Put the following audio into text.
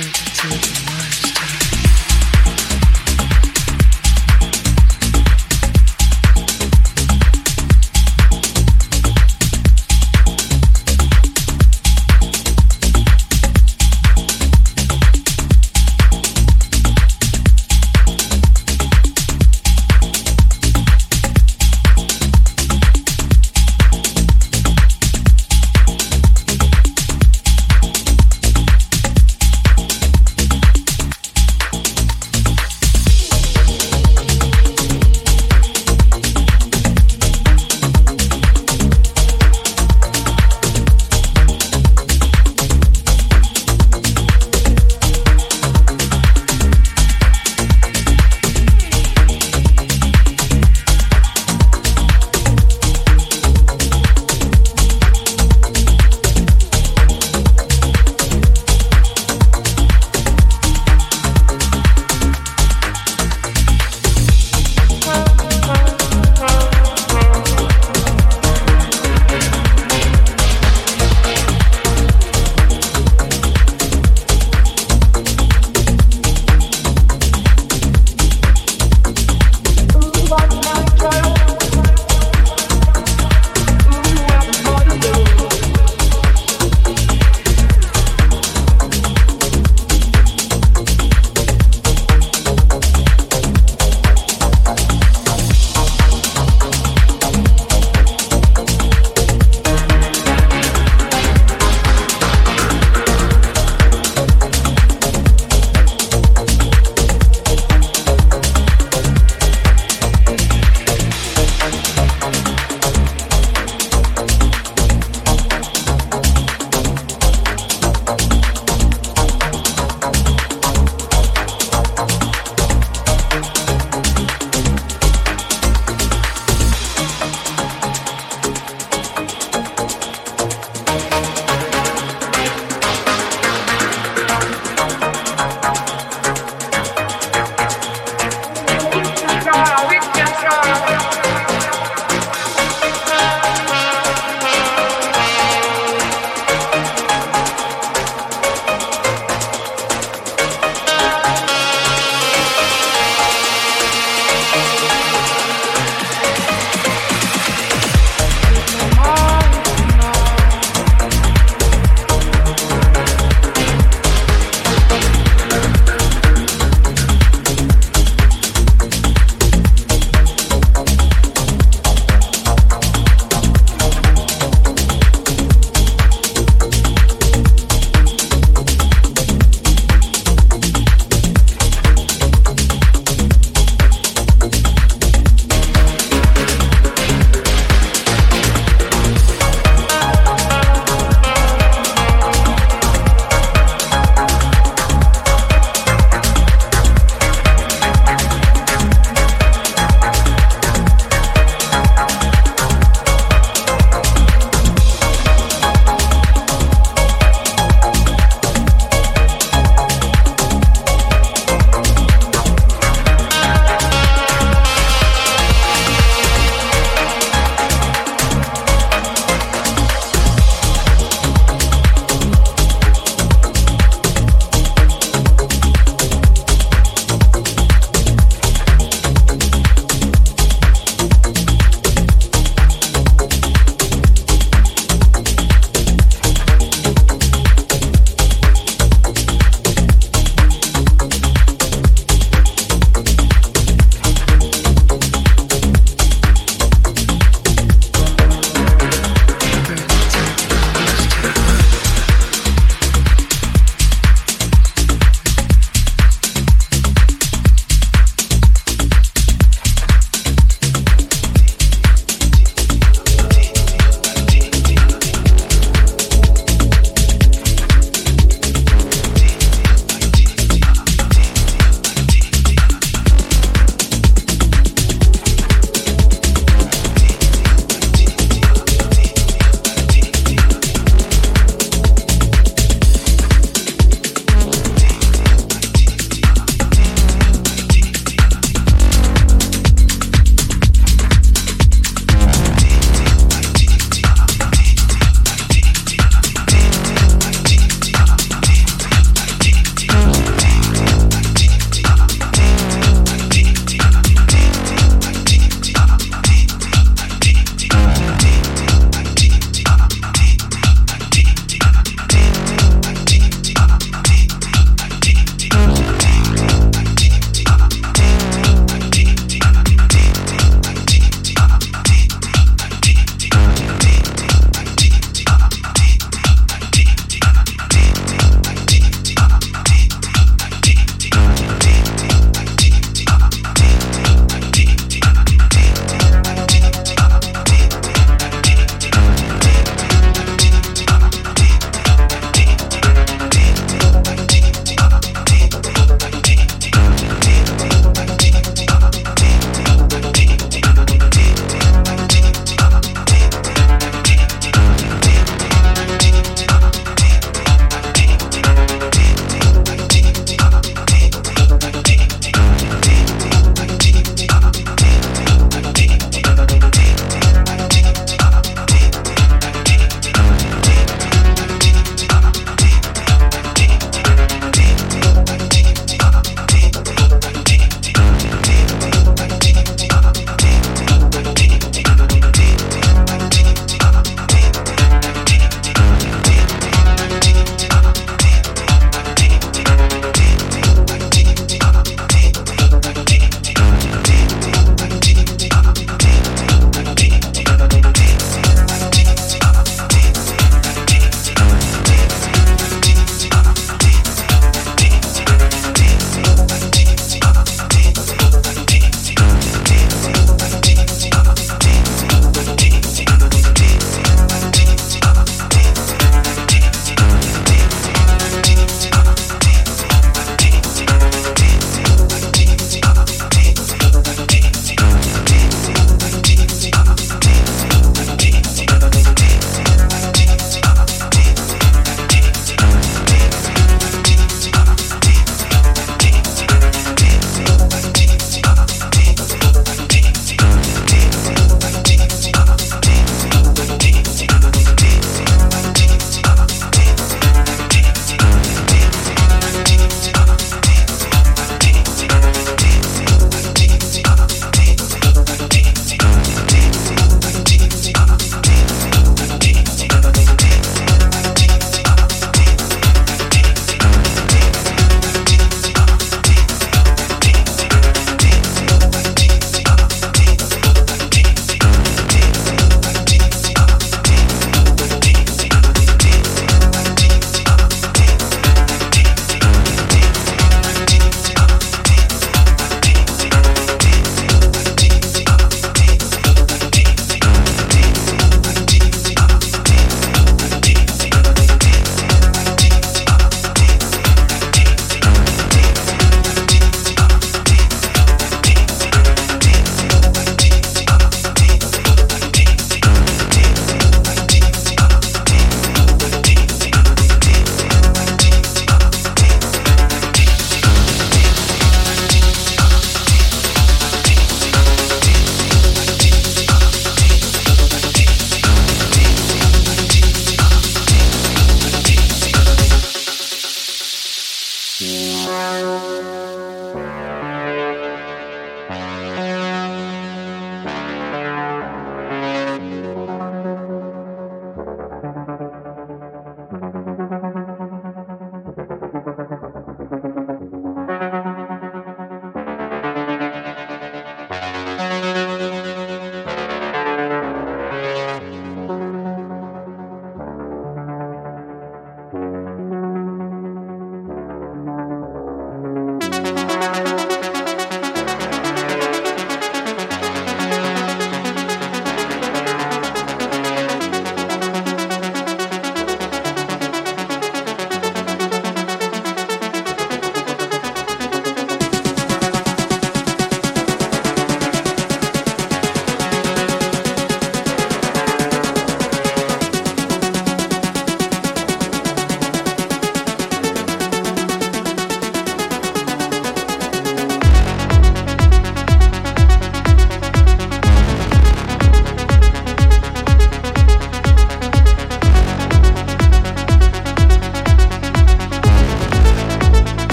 gratitude.